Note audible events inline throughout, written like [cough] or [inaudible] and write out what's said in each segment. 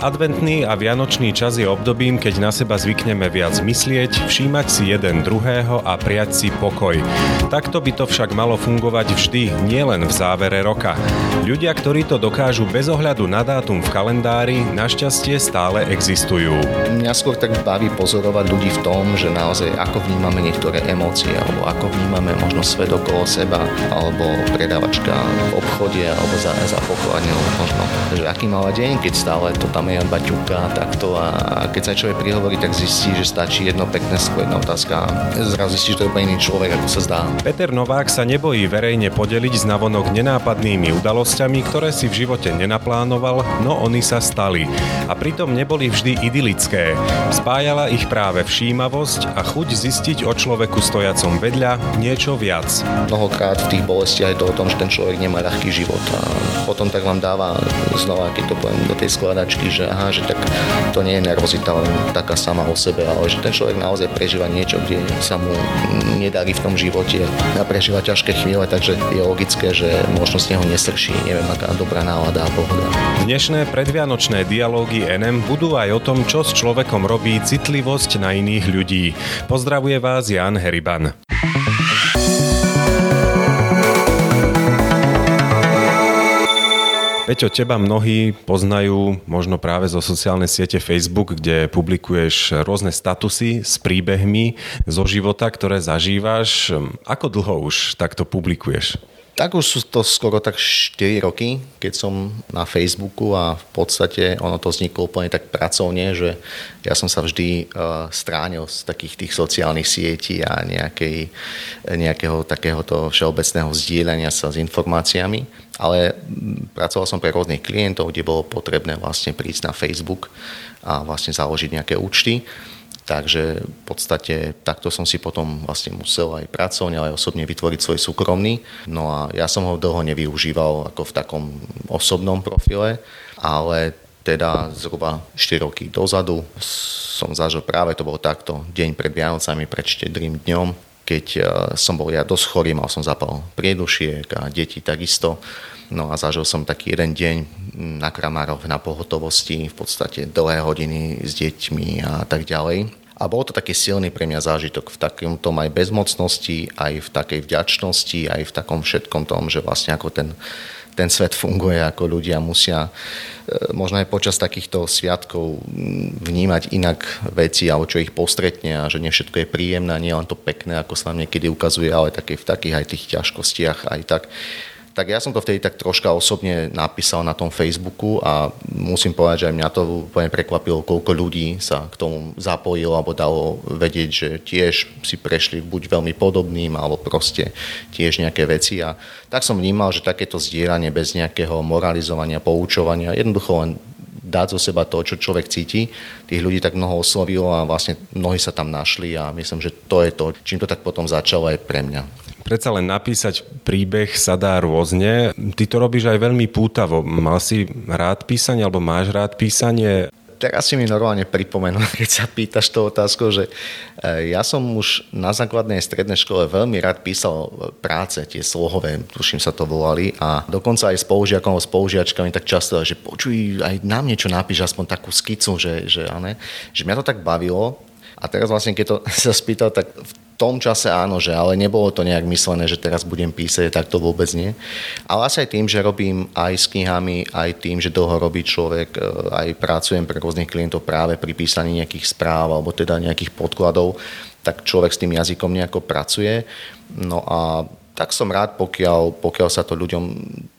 Adventný a vianočný čas je obdobím, keď na seba zvykneme viac myslieť, všímať si jeden druhého a prijať si pokoj. Takto by to však malo fungovať vždy, nielen v závere roka. Ľudia, ktorí to dokážu bez ohľadu na dátum v kalendári, našťastie stále existujú. Mňa skôr tak baví pozorovať ľudí v tom, že naozaj ako vnímame niektoré emócie, alebo ako vnímame možno svet okolo seba, alebo predávačka v obchode, alebo za, za pokladňou možno, že aký mala deň, keď stále to tam je baťuka takto a keď sa človek prihovorí, tak zistí, že stačí jedno pekné slovo, jedna otázka zrazu zistí, že to je úplne iný človek, ako sa zdá. Peter Novák sa nebojí verejne podeliť z navonok nenápadnými udalosťami, ktoré si v živote nenaplánoval, no oni sa stali. A pritom neboli vždy idylické. Spájala ich práve všímavosť a chuť zistiť o človeku stojacom vedľa niečo viac. Mnohokrát v tých bolestiach je to o tom, že ten človek nemá ľahký život a potom tak vám dáva znova, keď to poviem do tej skladačky, že aha, že tak to nie je nervozita len taká sama o sebe, ale že ten človek naozaj prežíva niečo, kde sa mu nedarí v tom živote a prežíva ťažké chvíle, takže je logické, že možno z neho nesrší, neviem, aká dobrá nálada a pohoda. Dnešné predvianočné dialógy NM budú aj o tom, čo s človekom robí citlivosť na iných ľudí. Pozdravuje vás Jan Heriban. Peťo, teba mnohí poznajú možno práve zo sociálnej siete Facebook, kde publikuješ rôzne statusy s príbehmi zo života, ktoré zažívaš. Ako dlho už takto publikuješ? Tak už sú to skoro tak 4 roky, keď som na Facebooku a v podstate ono to vzniklo úplne tak pracovne, že ja som sa vždy uh, stránil z takých tých sociálnych sietí a nejakej, nejakého takéhoto všeobecného zdieľania sa s informáciami, ale pracoval som pre rôznych klientov, kde bolo potrebné vlastne prísť na Facebook a vlastne založiť nejaké účty. Takže v podstate takto som si potom vlastne musel aj pracovne, ale aj osobne vytvoriť svoj súkromný. No a ja som ho dlho nevyužíval ako v takom osobnom profile, ale teda zhruba 4 roky dozadu som zažil práve to bolo takto, deň pred Vianocami, pred štedrým dňom, keď e, som bol ja dosť chorý, mal som zapal priedušiek a deti takisto. No a zažil som taký jeden deň na Kramároch na pohotovosti, v podstate dlhé hodiny s deťmi a tak ďalej. A bol to taký silný pre mňa zážitok v takomto aj bezmocnosti, aj v takej vďačnosti, aj v takom všetkom tom, že vlastne ako ten, ten svet funguje, ako ľudia musia e, možno aj počas takýchto sviatkov vnímať inak veci, alebo čo ich postretne a že nie všetko je príjemné, nie len to pekné, ako sa nám niekedy ukazuje, ale také v takých aj tých ťažkostiach aj tak tak ja som to vtedy tak troška osobne napísal na tom Facebooku a musím povedať, že aj mňa to úplne prekvapilo, koľko ľudí sa k tomu zapojilo alebo dalo vedieť, že tiež si prešli buď veľmi podobným alebo proste tiež nejaké veci. A tak som vnímal, že takéto zdieľanie bez nejakého moralizovania, poučovania, jednoducho len dať zo seba to, čo človek cíti. Tých ľudí tak mnoho oslovilo a vlastne mnohí sa tam našli a myslím, že to je to, čím to tak potom začalo aj pre mňa. Predsa len napísať príbeh sa dá rôzne. Ty to robíš aj veľmi pútavo. Mal si rád písanie alebo máš rád písanie? Teraz si mi normálne pripomenul, [laughs] keď sa pýtaš to otázku, že e, ja som už na základnej strednej škole veľmi rád písal práce, tie slohové, tuším sa to volali a dokonca aj spolužiakom, spolužiačkami tak často, že počuj, aj nám niečo napíš, aspoň takú skicu, že, že, ne, že mňa to tak bavilo. A teraz vlastne, keď to [laughs] sa spýtal, tak v tom čase áno, že ale nebolo to nejak myslené, že teraz budem písať, tak to vôbec nie. Ale asi aj tým, že robím aj s knihami, aj tým, že dlho robí človek, e, aj pracujem pre rôznych klientov práve pri písaní nejakých správ alebo teda nejakých podkladov, tak človek s tým jazykom nejako pracuje. No a tak som rád, pokiaľ, pokiaľ sa to ľuďom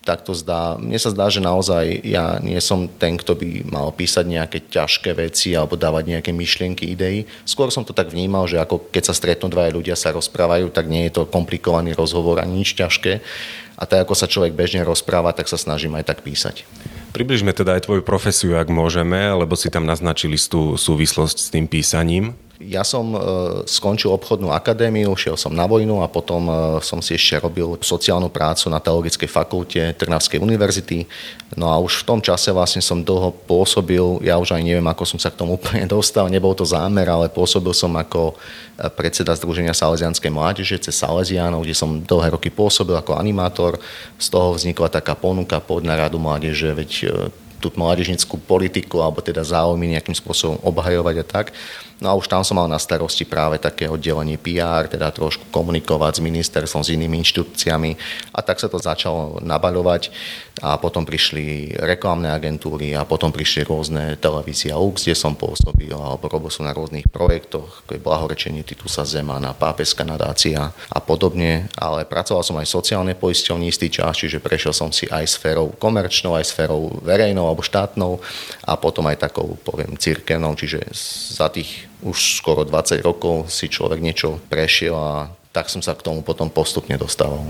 takto zdá. Mne sa zdá, že naozaj ja nie som ten, kto by mal písať nejaké ťažké veci alebo dávať nejaké myšlienky, idei. Skôr som to tak vnímal, že ako keď sa stretnú dvaja ľudia, sa rozprávajú, tak nie je to komplikovaný rozhovor ani nič ťažké. A tak ako sa človek bežne rozpráva, tak sa snažím aj tak písať. Približme teda aj tvoju profesiu, ak môžeme, lebo si tam naznačili tú súvislosť s tým písaním. Ja som e, skončil obchodnú akadémiu, šiel som na vojnu a potom e, som si ešte robil sociálnu prácu na Teologickej fakulte Trnavskej univerzity. No a už v tom čase vlastne som dlho pôsobil, ja už aj neviem, ako som sa k tomu úplne dostal, nebol to zámer, ale pôsobil som ako e, predseda Združenia Salesianskej mládeže cez Salesiánov, kde som dlhé roky pôsobil ako animátor. Z toho vznikla taká ponuka pod na radu mládeže, veď tú mládežnickú politiku alebo teda záujmy nejakým spôsobom obhajovať a tak. No a už tam som mal na starosti práve také oddelenie PR, teda trošku komunikovať s ministerstvom, s inými inštitúciami. A tak sa to začalo nabaľovať. A potom prišli reklamné agentúry a potom prišli rôzne televízia Lux, kde som pôsobil alebo robil som na rôznych projektoch, ako je blahorečenie Titusa Zemana, Pápeska nadácia a podobne, ale pracoval som aj v sociálnej poisťovni istý čas, čiže prešiel som si aj sférou komerčnou, aj sférou verejnou alebo štátnou a potom aj takou, poviem, cirkevnou, čiže za tých už skoro 20 rokov si človek niečo prešiel a tak som sa k tomu potom postupne dostával.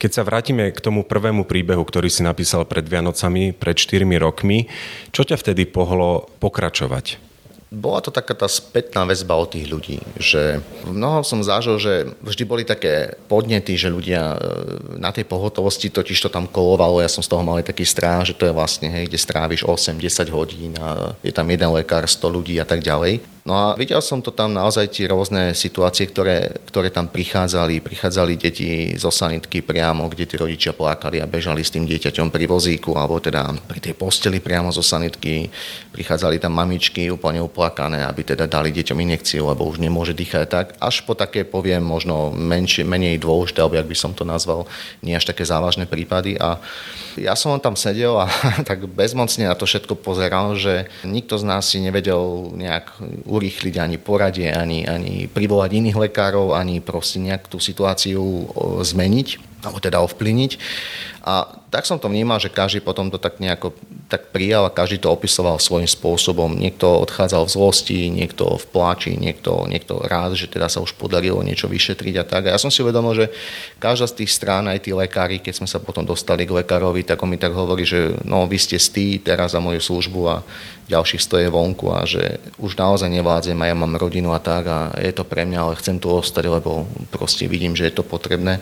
Keď sa vrátime k tomu prvému príbehu, ktorý si napísal pred Vianocami, pred 4 rokmi, čo ťa vtedy pohlo pokračovať? bola to taká tá spätná väzba od tých ľudí, že mnoho som zažil, že vždy boli také podnety, že ľudia e, na tej pohotovosti totiž to tam kolovalo, ja som z toho mal aj taký strach, že to je vlastne, hej, kde stráviš 8-10 hodín a je tam jeden lekár, 100 ľudí a tak ďalej. No a videl som to tam naozaj tie rôzne situácie, ktoré, ktoré tam prichádzali. Prichádzali deti zo sanitky priamo, kde tí rodičia plakali a bežali s tým dieťaťom pri vozíku, alebo teda pri tej posteli priamo zo sanitky. Prichádzali tam mamičky úplne uplakané, aby teda dali deťom injekciu, lebo už nemôže dýchať tak. Až po také, poviem, možno menšie, menej dôležité, alebo jak by som to nazval, nie až také závažné prípady. A ja som tam sedel a [laughs] tak bezmocne na to všetko pozeral, že nikto z nás si nevedel nejak urýchliť ani poradie, ani, ani privolať iných lekárov, ani proste nejak tú situáciu zmeniť alebo teda ovplyvniť. A tak som to vnímal, že každý potom to tak nejako tak prijal a každý to opisoval svojím spôsobom. Niekto odchádzal v zlosti, niekto v pláči, niekto, niekto rád, že teda sa už podarilo niečo vyšetriť a tak. A ja som si uvedomil, že každá z tých strán, aj tí lekári, keď sme sa potom dostali k lekárovi, tak on mi tak hovorí, že no vy ste stí teraz za moju službu a ďalších stoje vonku a že už naozaj nevládzem a ja mám rodinu a tak a je to pre mňa, ale chcem tu ostať, lebo proste vidím, že je to potrebné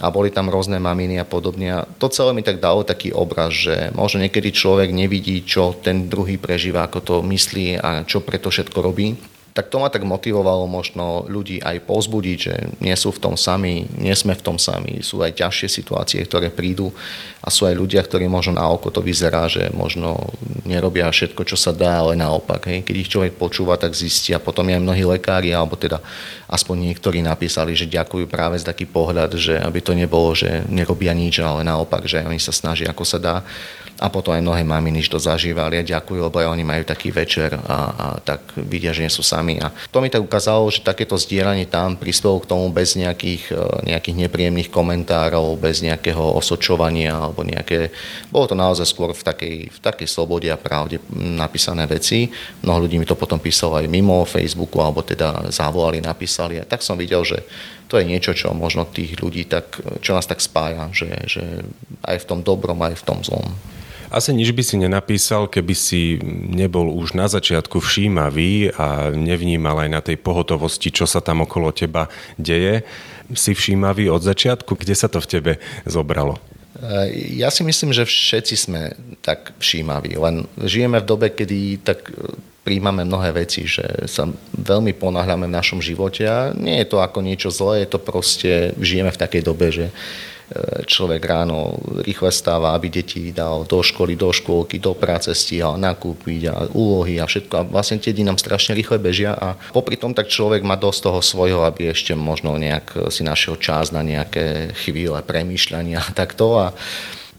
a boli tam rôzne maminy a podobne. A to celé mi tak dalo taký obraz, že možno niekedy človek nevidí, čo ten druhý prežíva, ako to myslí a čo preto všetko robí tak to ma tak motivovalo možno ľudí aj pozbudiť, že nie sú v tom sami, nie sme v tom sami, sú aj ťažšie situácie, ktoré prídu a sú aj ľudia, ktorí možno na oko to vyzerá, že možno nerobia všetko, čo sa dá, ale naopak. Hej. Keď ich človek počúva, tak zistí a potom aj mnohí lekári, alebo teda aspoň niektorí napísali, že ďakujú práve z taký pohľad, že aby to nebolo, že nerobia nič, ale naopak, že oni sa snažia, ako sa dá a potom aj mnohé maminy to zažívali a ďakujú, lebo aj oni majú taký večer a, a tak vidia, že nie sú sami. A to mi tak ukázalo, že takéto zdieľanie tam prispelo k tomu bez nejakých, e, nejakých nepríjemných komentárov, bez nejakého osočovania alebo nejaké... Bolo to naozaj skôr v takej, v takej slobode a pravde napísané veci. Mnoho ľudí mi to potom písalo aj mimo Facebooku alebo teda zavolali, napísali a tak som videl, že to je niečo, čo možno tých ľudí tak, čo nás tak spája, že, že aj v tom dobrom, aj v tom zlom. Asi nič by si nenapísal, keby si nebol už na začiatku všímavý a nevnímal aj na tej pohotovosti, čo sa tam okolo teba deje. Si všímavý od začiatku? Kde sa to v tebe zobralo? Ja si myslím, že všetci sme tak všímaví, len žijeme v dobe, kedy tak príjmame mnohé veci, že sa veľmi ponáhľame v našom živote a nie je to ako niečo zlé, je to proste, žijeme v takej dobe, že človek ráno rýchle stáva, aby deti dal do školy, do škôlky, do práce stíhal, nakúpiť a úlohy a všetko. A vlastne tie dni nám strašne rýchle bežia a popri tom tak človek má dosť toho svojho, aby ešte možno nejak si našiel čas na nejaké chvíle premýšľania a takto. A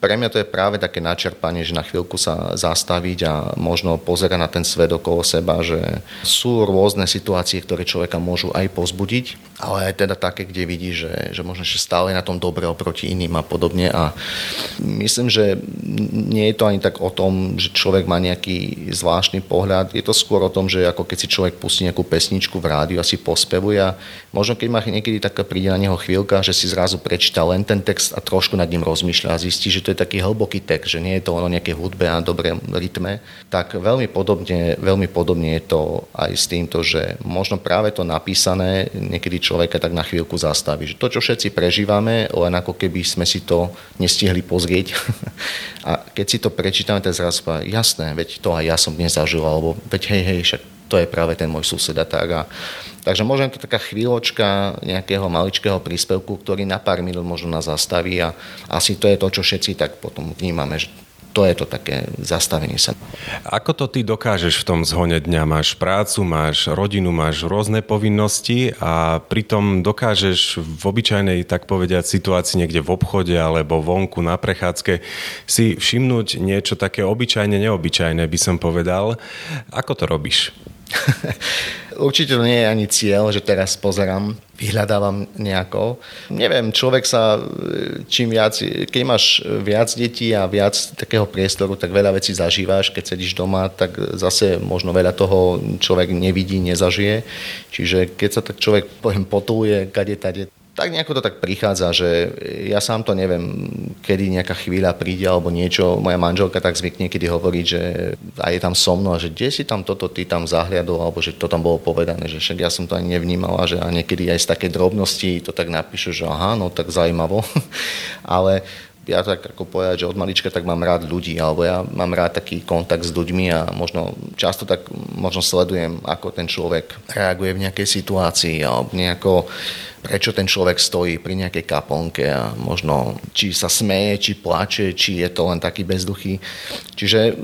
pre mňa to je práve také načerpanie, že na chvíľku sa zastaviť a možno pozerať na ten svet okolo seba, že sú rôzne situácie, ktoré človeka môžu aj pozbudiť, ale aj teda také, kde vidí, že, že možno ešte stále na tom dobre oproti iným a podobne. A myslím, že nie je to ani tak o tom, že človek má nejaký zvláštny pohľad. Je to skôr o tom, že ako keď si človek pustí nejakú pesničku v rádiu a si pospevuje a možno keď má niekedy taká príde na neho chvíľka, že si zrazu prečíta len ten text a trošku nad ním rozmýšľa a zistí, že to je taký hlboký text, že nie je to o nejakej hudbe a dobrej rytme, tak veľmi podobne, veľmi podobne je to aj s týmto, že možno práve to napísané niekedy človeka tak na chvíľku zastaví. Že to, čo všetci prežívame, len ako keby sme si to nestihli pozrieť. [laughs] a keď si to prečítame, tak zrazu jasné, veď to aj ja som dnes zažil, alebo veď hej, hej, však to je práve ten môj sused a tak. Takže možno to taká chvíľočka nejakého maličkého príspevku, ktorý na pár minút možno nás zastaví a asi to je to, čo všetci tak potom vnímame, že to je to také zastavenie sa. Ako to ty dokážeš v tom zhone dňa? Máš prácu, máš rodinu, máš rôzne povinnosti a pritom dokážeš v obyčajnej, tak povediať, situácii niekde v obchode alebo vonku na prechádzke si všimnúť niečo také obyčajne neobyčajné, by som povedal. Ako to robíš? [laughs] Určite to nie je ani cieľ, že teraz pozerám, vyhľadávam nejako. Neviem, človek sa čím viac, keď máš viac detí a viac takého priestoru, tak veľa vecí zažíváš. Keď sedíš doma, tak zase možno veľa toho človek nevidí, nezažije. Čiže keď sa tak človek poviem potuluje, kade tade, tak nejako to tak prichádza, že ja sám to neviem, kedy nejaká chvíľa príde alebo niečo. Moja manželka tak zvykne kedy hovoriť, že aj je tam so mnou, že kde si tam toto ty tam zahliadol, alebo že to tam bolo povedané, že však ja som to ani nevnímala, že a niekedy aj z také drobnosti to tak napíše, že aha, no tak zaujímavo. [laughs] Ale ja tak ako povedať, že od malička tak mám rád ľudí, alebo ja mám rád taký kontakt s ľuďmi a možno často tak možno sledujem, ako ten človek reaguje v nejakej situácii alebo nejako prečo ten človek stojí pri nejakej kaponke a možno či sa smeje, či plače, či je to len taký bezduchý. Čiže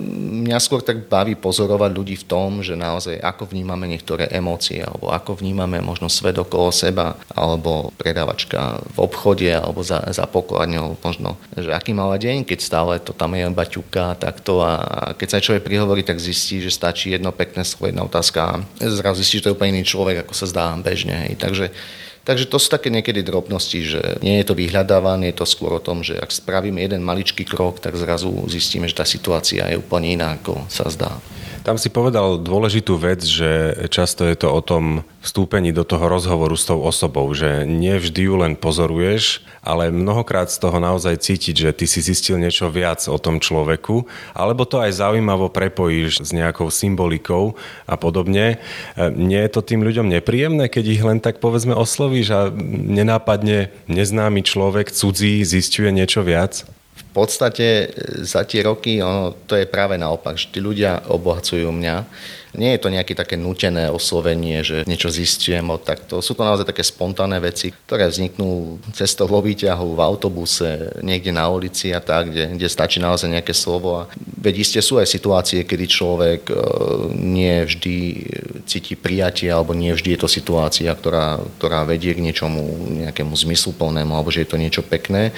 mňa skôr tak baví pozorovať ľudí v tom, že naozaj ako vnímame niektoré emócie, alebo ako vnímame možno svet okolo seba, alebo predávačka v obchode, alebo za, za pokladňou, možno, že aký mala deň, keď stále to tam je baťuka, takto a keď sa človek prihovorí, tak zistí, že stačí jedno pekné slovo, jedna otázka a zrazu zistí, že to je úplne iný človek, ako sa zdá bežne. Hej. Takže Takže to sú také niekedy drobnosti, že nie je to vyhľadávané, je to skôr o tom, že ak spravíme jeden maličký krok, tak zrazu zistíme, že tá situácia je úplne iná, ako sa zdá. Tam si povedal dôležitú vec, že často je to o tom vstúpení do toho rozhovoru s tou osobou, že nie vždy ju len pozoruješ, ale mnohokrát z toho naozaj cítiť, že ty si zistil niečo viac o tom človeku, alebo to aj zaujímavo prepojíš s nejakou symbolikou a podobne. Nie je to tým ľuďom nepríjemné, keď ich len tak povedzme oslovíš a nenápadne neznámy človek, cudzí, zistuje niečo viac? Podstate e, za tie roky ono, to je práve naopak, že tí ľudia obohacujú mňa. Nie je to nejaké také nutené oslovenie, že niečo zistujem od takto. Sú to naozaj také spontánne veci, ktoré vzniknú cestou vo výťahu, v autobuse, niekde na ulici a tak, kde, kde stačí naozaj nejaké slovo. A veď iste sú aj situácie, kedy človek e, nie vždy cíti prijatie, alebo nie vždy je to situácia, ktorá, ktorá vedie k niečomu nejakému zmysluplnému, alebo že je to niečo pekné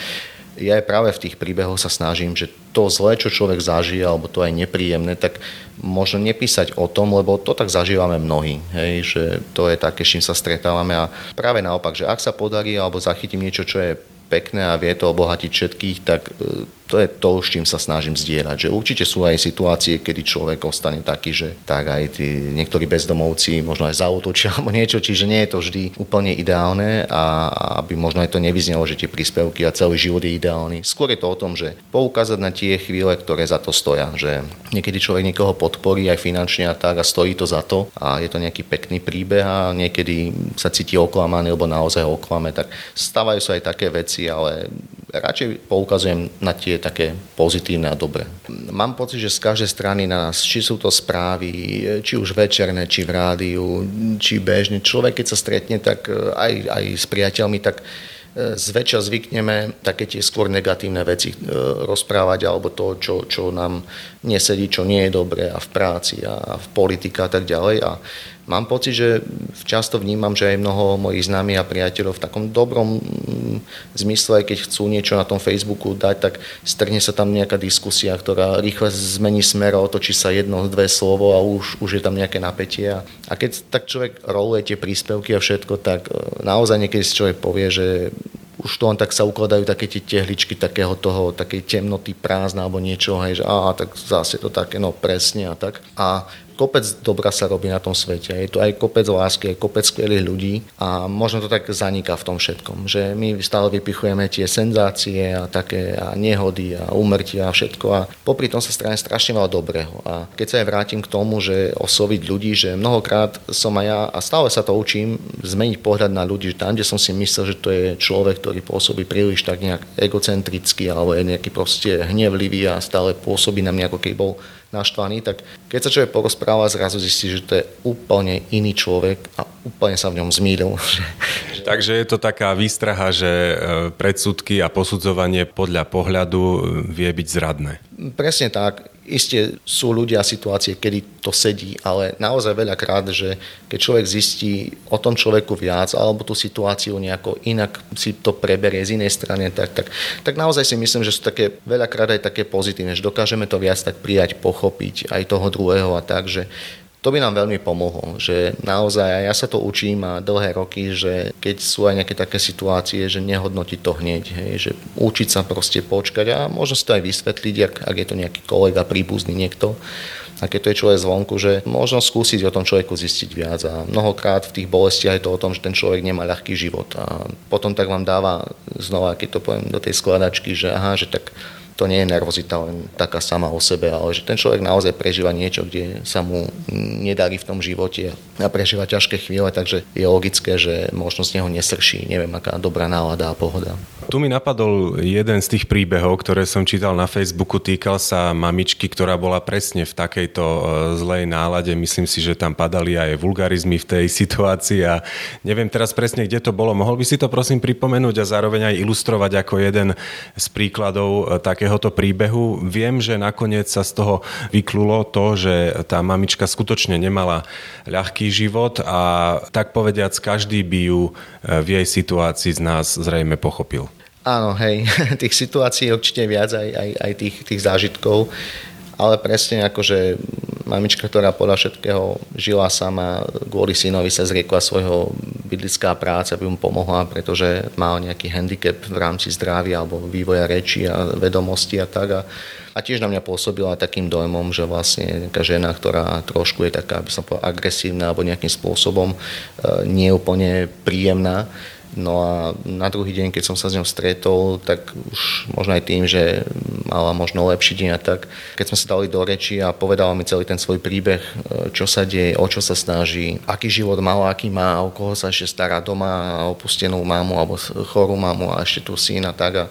ja práve v tých príbehoch sa snažím, že to zlé, čo človek zažije, alebo to aj nepríjemné, tak možno nepísať o tom, lebo to tak zažívame mnohí, hej, že to je také, s čím sa stretávame. A práve naopak, že ak sa podarí alebo zachytím niečo, čo je pekné a vie to obohatiť všetkých, tak e, to je to, s čím sa snažím zdieľať. Že určite sú aj situácie, kedy človek ostane taký, že tak aj tí niektorí bezdomovci možno aj zautočia [laughs] alebo niečo, čiže nie je to vždy úplne ideálne a aby možno aj to nevyznelo, že tie príspevky a celý život je ideálny. Skôr je to o tom, že poukázať na tie chvíle, ktoré za to stoja, že niekedy človek niekoho podporí aj finančne a tak a stojí to za to a je to nejaký pekný príbeh a niekedy sa cíti oklamaný alebo naozaj oklame, tak stávajú sa aj také veci, ale radšej poukazujem na tie také pozitívne a dobré. Mám pocit, že z každej strany na nás, či sú to správy, či už večerné, či v rádiu, či bežne, človek keď sa stretne tak e, aj, aj s priateľmi, tak e, zväčša zvykneme také tie skôr negatívne veci e, rozprávať alebo to, čo, čo nám nesedí, čo nie je dobré a v práci a v politike a tak ďalej. A mám pocit, že často vnímam, že aj mnoho mojich známych a priateľov v takom dobrom mm, zmysle, keď chcú niečo na tom Facebooku dať, tak strne sa tam nejaká diskusia, ktorá rýchle zmení smer a otočí sa jedno, dve slovo a už, už je tam nejaké napätie. A keď tak človek roluje tie príspevky a všetko, tak e, naozaj niekedy si človek povie, že už to len tak sa ukladajú také tie tehličky takého toho, takej temnoty, prázdna alebo niečo, hej, že á, tak zase to také, no presne a tak. A kopec dobra sa robí na tom svete. Je to aj kopec lásky, aj kopec skvelých ľudí a možno to tak zaniká v tom všetkom, že my stále vypichujeme tie senzácie a také a nehody a umrtia a všetko a popri tom sa strane strašne veľa dobrého. A keď sa aj vrátim k tomu, že osloviť ľudí, že mnohokrát som aj ja a stále sa to učím zmeniť pohľad na ľudí, že tam, kde som si myslel, že to je človek, ktorý pôsobí príliš tak nejak egocentricky alebo je nejaký proste hnevlivý a stále pôsobí na mňa, ako keď bol naštvaný, tak keď sa človek porozpráva, zrazu zistí, že to je úplne iný človek a úplne sa v ňom zmýlil. [laughs] Takže je to taká výstraha, že e, predsudky a posudzovanie podľa pohľadu e, vie byť zradné. Presne tak. Isté sú ľudia situácie, kedy to sedí, ale naozaj veľakrát, že keď človek zistí o tom človeku viac alebo tú situáciu nejako inak si to preberie z inej strany, tak, tak, tak naozaj si myslím, že sú také veľakrát aj také pozitívne, že dokážeme to viac tak prijať, pochopiť aj toho druhého a tak, že to by nám veľmi pomohlo, že naozaj ja sa to učím a dlhé roky, že keď sú aj nejaké také situácie, že nehodnotiť to hneď, hej, že učiť sa proste počkať a možno si to aj vysvetliť, ak, ak je to nejaký kolega, príbuzný niekto, a keď to je človek zvonku, že možno skúsiť o tom človeku zistiť viac a mnohokrát v tých bolestiach je to o tom, že ten človek nemá ľahký život. A potom tak vám dáva znova, keď to poviem do tej skladačky, že aha, že tak to nie je nervozita len taká sama o sebe, ale že ten človek naozaj prežíva niečo, kde sa mu nedarí v tom živote a prežíva ťažké chvíle, takže je logické, že možno z neho nesrší, neviem, aká dobrá nálada a pohoda. Tu mi napadol jeden z tých príbehov, ktoré som čítal na Facebooku, týkal sa mamičky, ktorá bola presne v takejto e, zlej nálade. Myslím si, že tam padali aj vulgarizmy v tej [laughs] situácii a neviem teraz presne, kde to bolo. Mohol by si to prosím pripomenúť a zároveň aj ilustrovať ako jeden z príkladov e, takéhoto príbehu. Viem, že nakoniec sa z toho vyklulo to, že tá mamička skutočne nemala ľahký život a tak povediac každý by ju e, v jej situácii z nás zrejme pochopil. Áno, hej, [laughs] tých situácií určite viac, aj, aj, aj tých, tých zážitkov, ale presne ako, že mamička, ktorá podľa všetkého žila sama, kvôli synovi sa zriekla svojho bydlická práca, aby mu pomohla, pretože mal nejaký handicap v rámci zdravia alebo vývoja reči a vedomosti a tak. A, a tiež na mňa pôsobila takým dojmom, že vlastne taká žena, ktorá trošku je taká, aby som povedal, agresívna alebo nejakým spôsobom e, nie príjemná, No a na druhý deň, keď som sa s ňou stretol, tak už možno aj tým, že mala možno lepší deň a tak, keď sme sa dali do reči a povedala mi celý ten svoj príbeh, e, čo sa deje, o čo sa snaží, aký život mal, aký má, o koho sa ešte stará doma, opustenú mamu alebo chorú mamu a ešte tu syna, tak a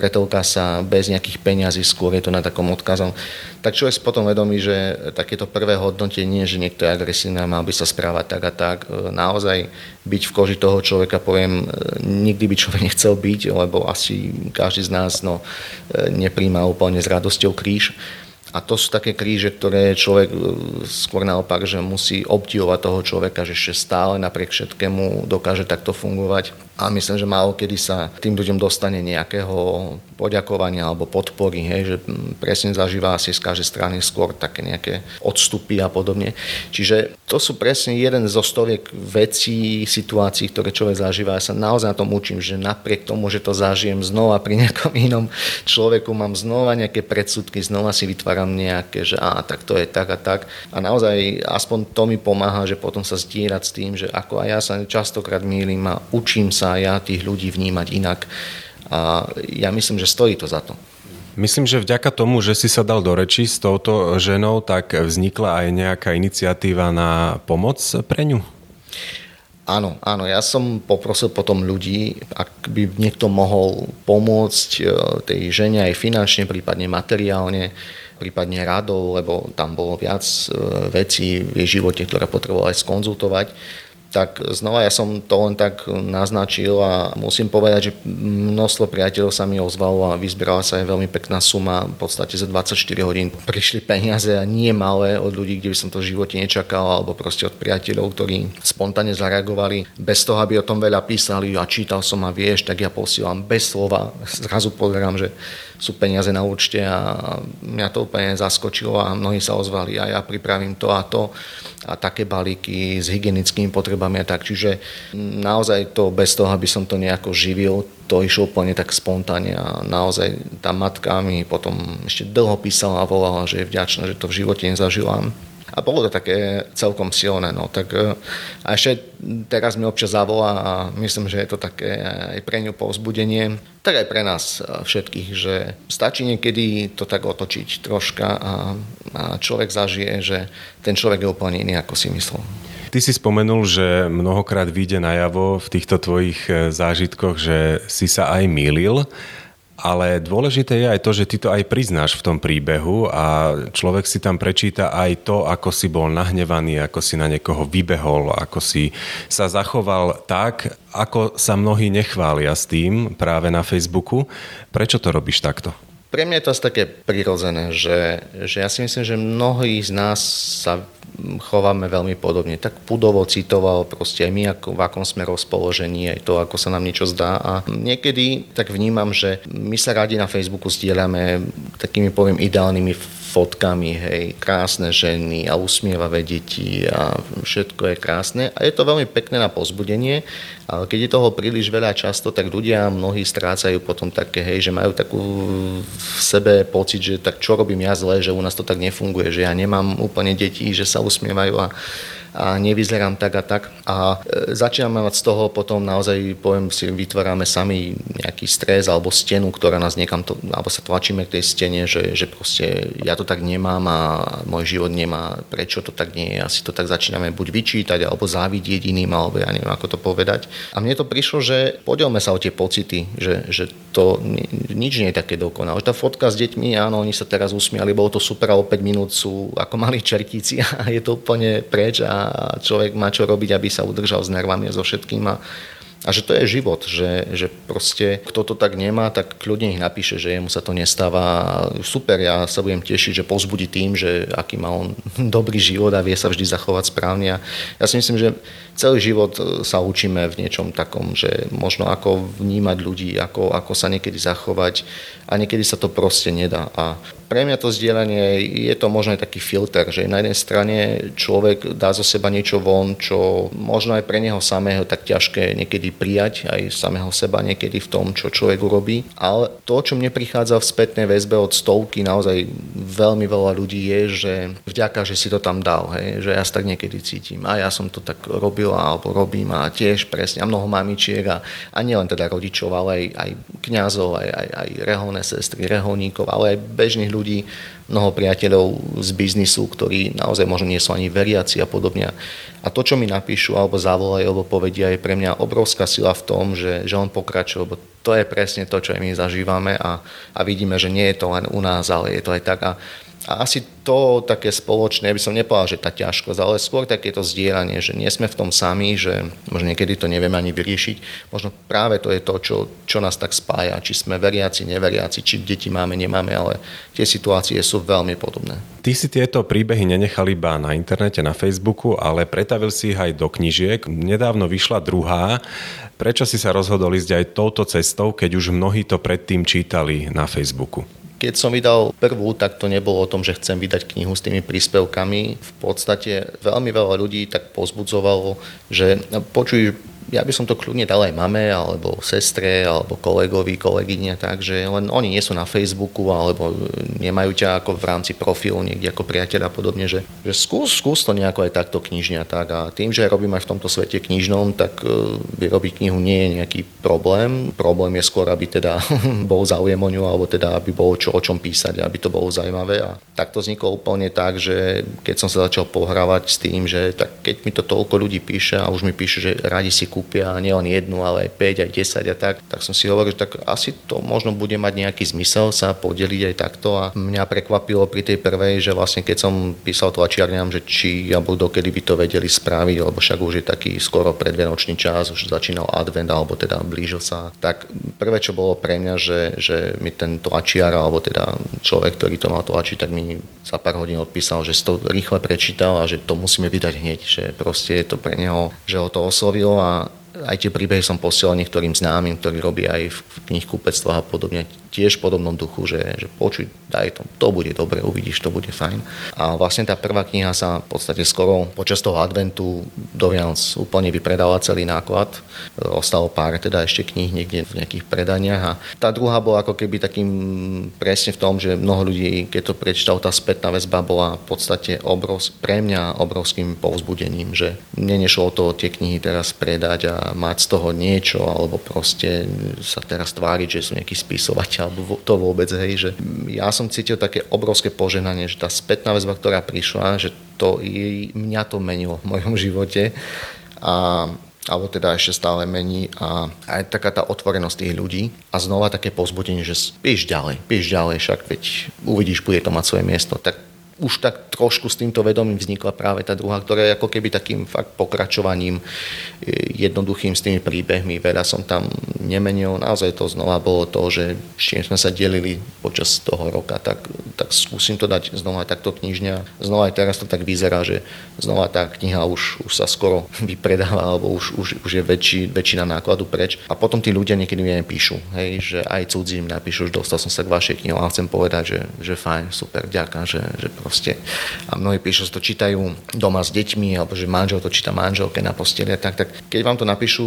pretovka sa bez nejakých peňazí, skôr je to na takom odkazom. Tak človek si potom vedomí, že takéto prvé hodnotenie, že niekto je agresívny a mal by sa správať tak a tak, e, naozaj byť v koži toho človeka, poviem, e, nikdy by človek [laughs] nechcel byť, lebo asi každý z nás no, e, nepríjma úplne s radosťou kríž. A to sú také kríže, ktoré človek skôr naopak, že musí obdivovať toho človeka, že ešte stále napriek všetkému dokáže takto fungovať a myslím, že málo kedy sa tým ľuďom dostane nejakého poďakovania alebo podpory, hej, že presne zažíva asi z každej strany skôr také nejaké odstupy a podobne. Čiže to sú presne jeden zo stoviek vecí, situácií, ktoré človek zažíva. Ja sa naozaj na tom učím, že napriek tomu, že to zažijem znova pri [laughs] nejakom inom človeku, mám znova nejaké predsudky, znova si vytváram nejaké, že á, tak to je tak a tak. A naozaj aspoň to mi pomáha, že potom sa zdierať s tým, že ako aj ja sa častokrát mýlim a učím sa ja tých ľudí vnímať inak. A ja myslím, že stojí to za to. Myslím, že vďaka tomu, že si sa dal do reči s touto ženou, tak vznikla aj nejaká iniciatíva na pomoc pre ňu? Áno, áno, ja som poprosil potom ľudí, ak by niekto mohol pomôcť e, tej žene aj finančne, prípadne materiálne, prípadne radou, lebo tam bolo viac e, vecí v jej živote, ktoré potrebovala aj skonzultovať tak znova ja som to len tak naznačil a musím povedať, že množstvo priateľov sa mi ozvalo a vyzbierala sa aj veľmi pekná suma. V podstate za 24 hodín prišli peniaze a nie malé od ľudí, kde by som to v živote nečakal, alebo proste od priateľov, ktorí spontánne zareagovali bez toho, aby o tom veľa písali a čítal som a vieš, tak ja posielam bez slova. Zrazu pozerám, že sú peniaze na účte a mňa to úplne zaskočilo a mnohí sa ozvali a ja pripravím to a to a také balíky s hygienickými potrebami a tak. Čiže naozaj to bez toho, aby som to nejako živil, to išlo úplne tak spontánne a naozaj tá matka mi potom ešte dlho písala a volala, že je vďačná, že to v živote nezažila a bolo to také celkom silné. No. Tak, e, a ešte teraz mi občas zavolá a myslím, že je to také aj pre ňu povzbudenie, tak aj pre nás e, všetkých, že stačí niekedy to tak otočiť troška a, a človek zažije, že ten človek je úplne iný, ako si myslel. Ty si spomenul, že mnohokrát vyjde najavo v týchto tvojich e, zážitkoch, že si sa aj mýlil. Ale dôležité je aj to, že ty to aj priznáš v tom príbehu a človek si tam prečíta aj to, ako si bol nahnevaný, ako si na niekoho vybehol, ako si sa zachoval tak, ako sa mnohí nechvália s tým práve na Facebooku. Prečo to robíš takto? Pre mňa je to asi také prirodzené, že, že ja si myslím, že mnohí z nás sa chováme veľmi podobne. Tak pudovo, citoval, proste aj my, ako, v akom sme rozpoložení, aj to, ako sa nám niečo zdá. A niekedy tak vnímam, že my sa radi na Facebooku zdieľame takými, poviem, ideálnymi fotkami, hej, krásne ženy a usmievavé deti a všetko je krásne. A je to veľmi pekné na pozbudenie, ale keď je toho príliš veľa často, tak ľudia mnohí strácajú potom také, hej, že majú takú v sebe pocit, že tak čo robím ja zle, že u nás to tak nefunguje, že ja nemám úplne deti, že sa usmievajú a a nevyzerám tak a tak. A e, začíname mať z toho potom naozaj, poviem si, vytvárame sami nejaký stres alebo stenu, ktorá nás niekam, to, alebo sa tlačíme k tej stene, že, že proste ja to tak nemám a môj život nemá, prečo to tak nie je. Asi to tak začíname buď vyčítať, alebo závidieť iným, alebo ja neviem, ako to povedať. A mne to prišlo, že podielme sa o tie pocity, že, že to nič nie je také dokonalé. Tá fotka s deťmi, áno, oni sa teraz usmiali, bolo to super, ale 5 minút sú ako malí čertíci [laughs] a je to úplne preč a človek má čo robiť, aby sa udržal s nervami a so všetkým a a že to je život, že, že proste kto to tak nemá, tak kľudne ich napíše, že jemu sa to nestáva. Super, ja sa budem tešiť, že pozbudí tým, že aký má on [laughs] dobrý život a vie sa vždy zachovať správne. A ja si myslím, že celý život sa učíme v niečom takom, že možno ako vnímať ľudí, ako, ako sa niekedy zachovať a niekedy sa to proste nedá. A pre mňa to zdieľanie je to možno aj taký filter, že na jednej strane človek dá zo seba niečo von, čo možno aj pre neho samého tak ťažké niekedy prijať, aj samého seba niekedy v tom, čo človek urobí. Ale to, čo mne prichádza v spätnej väzbe od stovky naozaj veľmi veľa ľudí je, že vďaka, že si to tam dal, hej, že ja sa tak niekedy cítim. A ja som to tak robil alebo robím a tiež presne a mnoho mamičiek a, a nielen teda rodičov, ale aj, aj kňazov, aj, aj, aj reholné sestry, reholníkov, ale aj bežných ľudí ľudí, mnoho priateľov z biznisu, ktorí naozaj možno nie sú ani veriaci a podobne. A to, čo mi napíšu, alebo zavolajú, alebo povedia, je pre mňa obrovská sila v tom, že, že on pokračuje, lebo to je presne to, čo aj my zažívame a, a vidíme, že nie je to len u nás, ale je to aj tak. A a asi to také spoločné, by som nepovedal, že tá ťažkosť, ale skôr takéto zdieľanie, že nie sme v tom sami, že možno niekedy to nevieme ani vyriešiť. Možno práve to je to, čo, čo nás tak spája. Či sme veriaci, neveriaci, či deti máme, nemáme, ale tie situácie sú veľmi podobné. Ty si tieto príbehy nenechal iba na internete, na Facebooku, ale pretavil si ich aj do knižiek. Nedávno vyšla druhá. Prečo si sa rozhodol ísť aj touto cestou, keď už mnohí to predtým čítali na Facebooku? Keď som vydal prvú, tak to nebolo o tom, že chcem vydať knihu s tými príspevkami. V podstate veľmi veľa ľudí tak pozbudzovalo, že počuj, ja by som to kľudne dal aj mame, alebo sestre, alebo kolegovi, kolegyne, takže len oni nie sú na Facebooku, alebo nemajú ťa ako v rámci profilu niekde ako priateľ a podobne, že, že skús, skús to nejako aj takto knižňa. Tak a tým, že robím aj v tomto svete knižnom, tak e, vyrobiť knihu nie je nejaký problém. Problém je skôr, aby teda [laughs] bol záujem o ňu, alebo teda aby bolo čo o čom písať, aby to bolo zaujímavé. A tak to vzniklo úplne tak, že keď som sa začal pohrávať s tým, že tak keď mi to toľko ľudí píše a už mi píše, že radi si kúpia nielen jednu, ale aj 5, aj 10 a tak, tak som si hovoril, že tak asi to možno bude mať nejaký zmysel sa podeliť aj takto a mňa prekvapilo pri tej prvej, že vlastne keď som písal tlačiarňam, že či alebo dokedy by to vedeli spraviť, lebo však už je taký skoro predvianočný čas, už začínal advent alebo teda blížil sa, tak prvé, čo bolo pre mňa, že, že mi ten tlačiar alebo teda človek, ktorý to mal tlačiť, tak mi za pár hodín odpísal, že si to rýchle prečítal a že to musíme vydať hneď, že proste je to pre neho, že ho to oslovilo a aj tie príbehy som posielal niektorým známym, ktorí robia aj v knihkupectvách a podobne tiež v podobnom duchu, že, že počuj, daj to, to bude dobre, uvidíš, to bude fajn. A vlastne tá prvá kniha sa v podstate skoro počas toho adventu do Vianoc úplne vypredala celý náklad. Ostalo pár teda ešte kníh niekde v nejakých predaniach a tá druhá bola ako keby takým presne v tom, že mnoho ľudí, keď to prečítal, tá spätná väzba bola v podstate obrov, pre mňa obrovským povzbudením, že mne nešlo o to tie knihy teraz predať a mať z toho niečo alebo proste sa teraz tváriť, že sú nejaký spisovateľ alebo to vôbec, hej, že ja som cítil také obrovské poženanie, že tá spätná väzba, ktorá prišla, že to, mňa to menilo v mojom živote a alebo teda ešte stále mení a aj taká tá otvorenosť tých ľudí a znova také pozbudenie, že píš ďalej, píš ďalej, však veď uvidíš, bude to mať svoje miesto. Tak už tak trošku s týmto vedomím vznikla práve tá druhá, ktorá je ako keby takým fakt pokračovaním e, jednoduchým s tými príbehmi. Veľa som tam nemenil, naozaj to znova bolo to, že s čím sme sa delili počas toho roka, tak, tak skúsim to dať znova takto knižňa. Znova aj teraz to tak vyzerá, že znova tá kniha už, už sa skoro [laughs] vypredáva, alebo už, už, už je väčší, väčšina nákladu preč. A potom tí ľudia niekedy mi aj píšu, hej, že aj cudzí mi napíšu, že dostal som sa k vašej knihe a chcem povedať, že, že fajn, super, ďakujem, že, že. A mnohí píšu, že to čítajú doma s deťmi, alebo že manžel to číta manželke na posteli tak, tak keď vám to napíšu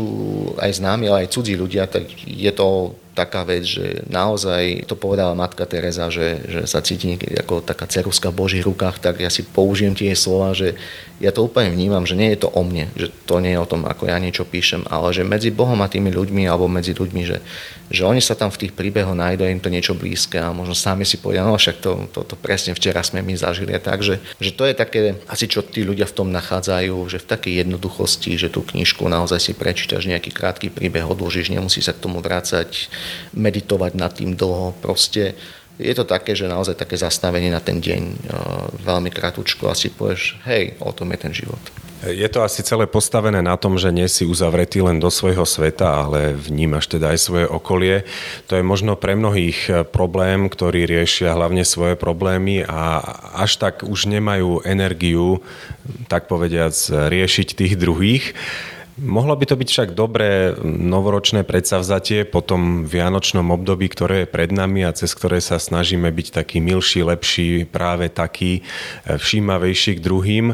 aj známi, ale aj cudzí ľudia, tak je to taká vec, že naozaj to povedala matka Teresa, že, že sa cíti niekedy ako taká ceruska v Božích rukách, tak ja si použijem tie slova, že ja to úplne vnímam, že nie je to o mne, že to nie je o tom, ako ja niečo píšem, ale že medzi Bohom a tými ľuďmi, alebo medzi ľuďmi, že, že oni sa tam v tých príbehoch nájdú, im to niečo blízke a možno sami si povedia, no však to, to, to presne včera sme my zažili. Takže že to je také, asi čo tí ľudia v tom nachádzajú, že v takej jednoduchosti, že tú knižku naozaj si prečítaš nejaký krátky príbeh, odložíš, nemusí sa k tomu vrácať, meditovať nad tým dlho. Proste je to také, že naozaj také zastavenie na ten deň e, veľmi kratučko a si povieš, hej, o tom je ten život. Je to asi celé postavené na tom, že nie si uzavretý len do svojho sveta, ale vnímaš teda aj svoje okolie. To je možno pre mnohých e, problém, ktorí riešia hlavne svoje problémy a až tak už nemajú energiu, tak povediac, riešiť tých druhých. Mohlo by to byť však dobré novoročné predsavzatie po tom vianočnom období, ktoré je pred nami a cez ktoré sa snažíme byť taký milší, lepší, práve taký e, všímavejší k druhým.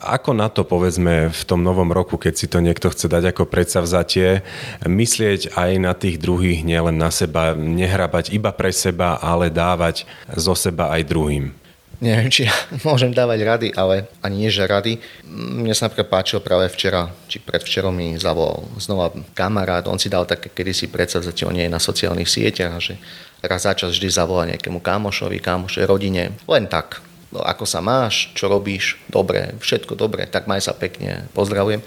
Ako na to povedzme v tom novom roku, keď si to niekto chce dať ako predsavzatie, myslieť aj na tých druhých, nielen na seba, nehrabať iba pre seba, ale dávať zo seba aj druhým? Neviem, či ja [laughs] môžem dávať rady, ale ani nie, že rady. Mne sa napríklad páčilo práve včera, či predvčerom mi zavolal znova kamarát, on si dal také kedysi predsavzatie, on je na sociálnych sieťach, že raz za čas vždy zavolá nejakému kamošovi, kamošej, rodine, len tak. No, ako sa máš, čo robíš, dobre, všetko dobre, tak maj sa pekne, pozdravujem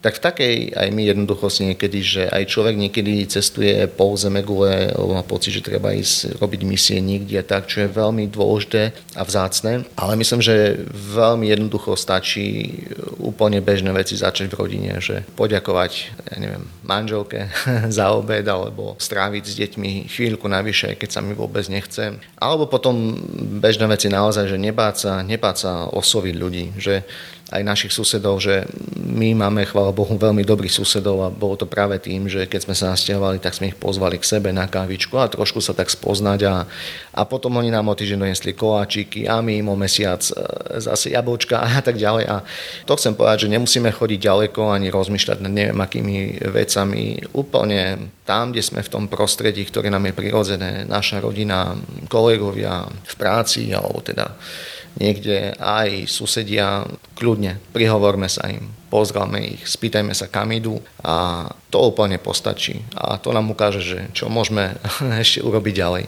tak v takej aj my jednoduchosti niekedy, že aj človek niekedy cestuje po zeme gule, lebo má pocit, že treba ísť robiť misie nikde a tak, čo je veľmi dôležité a vzácne. Ale myslím, že veľmi jednoducho stačí úplne bežné veci začať v rodine, že poďakovať, ja neviem, manželke [laughs] za obed alebo stráviť s deťmi chvíľku navyše, keď sa mi vôbec nechce. Alebo potom bežné veci naozaj, že nebáť sa osloviť ľudí, že aj našich susedov, že my máme, chvála Bohu, veľmi dobrých susedov a bolo to práve tým, že keď sme sa nasťahovali, tak sme ich pozvali k sebe na kávičku a trošku sa tak spoznať a, a potom oni nám o týždeň donesli koláčiky a my o mesiac e, zase jablčka a tak ďalej. A to chcem povedať, že nemusíme chodiť ďaleko ani rozmýšľať nad neviem akými vecami. Úplne tam, kde sme v tom prostredí, ktoré nám je prirodzené, naša rodina, kolegovia v práci alebo teda niekde aj susedia, kľudne, prihovorme sa im, pozdrame ich, spýtajme sa, kam idú a to úplne postačí. A to nám ukáže, že čo môžeme [laughs] ešte urobiť ďalej.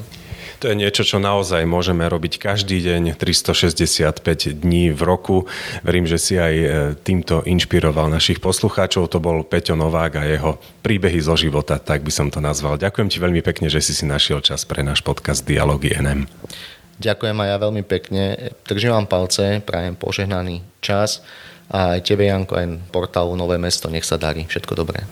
To je niečo, čo naozaj môžeme robiť každý deň, 365 dní v roku. Verím, že si aj e, týmto inšpiroval našich poslucháčov. To bol Peťo Novák a jeho príbehy zo života, tak by som to nazval. Ďakujem ti veľmi pekne, že si si našiel čas pre náš podcast Dialógy NM. Ďakujem aj ja veľmi pekne. Držím vám palce, prajem požehnaný čas a aj tebe, Janko, aj portálu Nové mesto. Nech sa darí. Všetko dobré.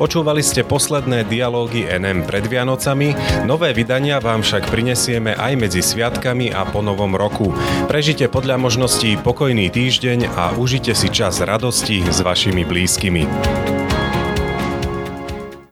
Počúvali ste posledné dialógy NM pred Vianocami, nové vydania vám však prinesieme aj medzi sviatkami a po novom roku. Prežite podľa možností pokojný týždeň a užite si čas radosti s vašimi blízkymi.